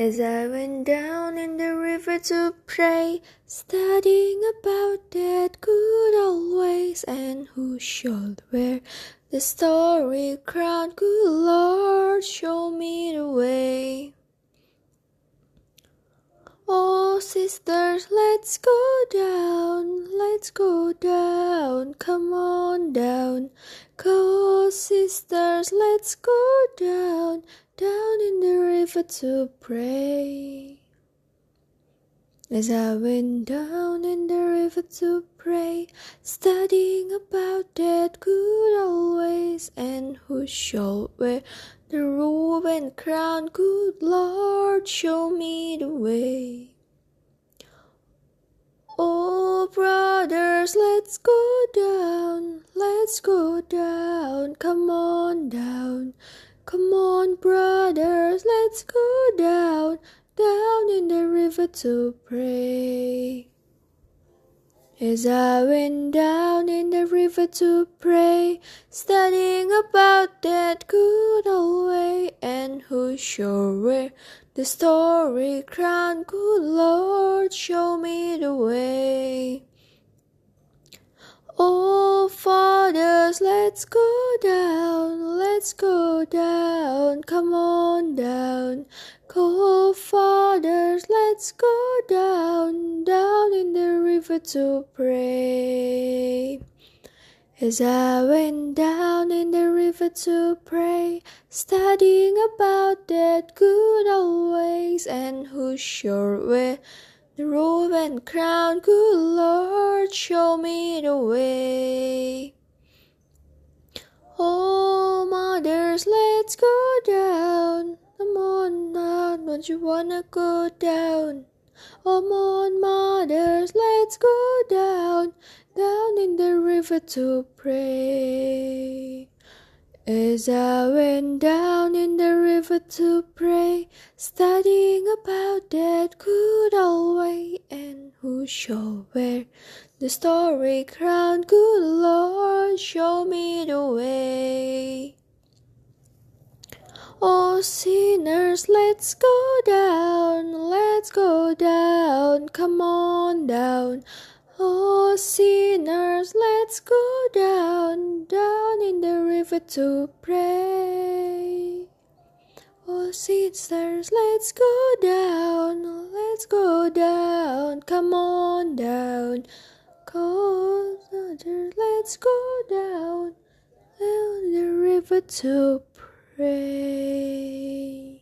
As I went down in the river to pray, studying about that good old ways, and who should wear the starry crown? Good Lord, show me the way. Oh, sisters, let's go down, let's go down, come on down. Go, sisters, let's go down down in the river to pray. As I went down in the river to pray, studying about that good old ways, and who shall wear the robe and crown, good Lord, show me the way. Oh, brothers, let's go down, let's go down, come on down. Come on, brothers, let's go down, down in the river to pray. As I went down in the river to pray, studying about that good old way, and who shall wear the starry crown, good Lord, show me the way. Oh, fathers, let's go down, let's go down, come on down. Go, fathers, let's go down, down in the river to pray. As I went down in the river to pray, studying about that good old ways, and who shall wear the robe and crown, good Lord, show me the way. Don't you wanna go down? Oh, Come on, mothers, let's go down, down in the river to pray. As I went down in the river to pray, studying about that good old way, and who shall wear the starry crown, good Lord, show me the way. Oh, sinners, let's go down, let's go down, come on down. Oh, sinners, let's go down, down in the river to pray. Oh, sinners, let's go down, let's go down, come on down. Go, sisters, let's go down, down in the river to pray.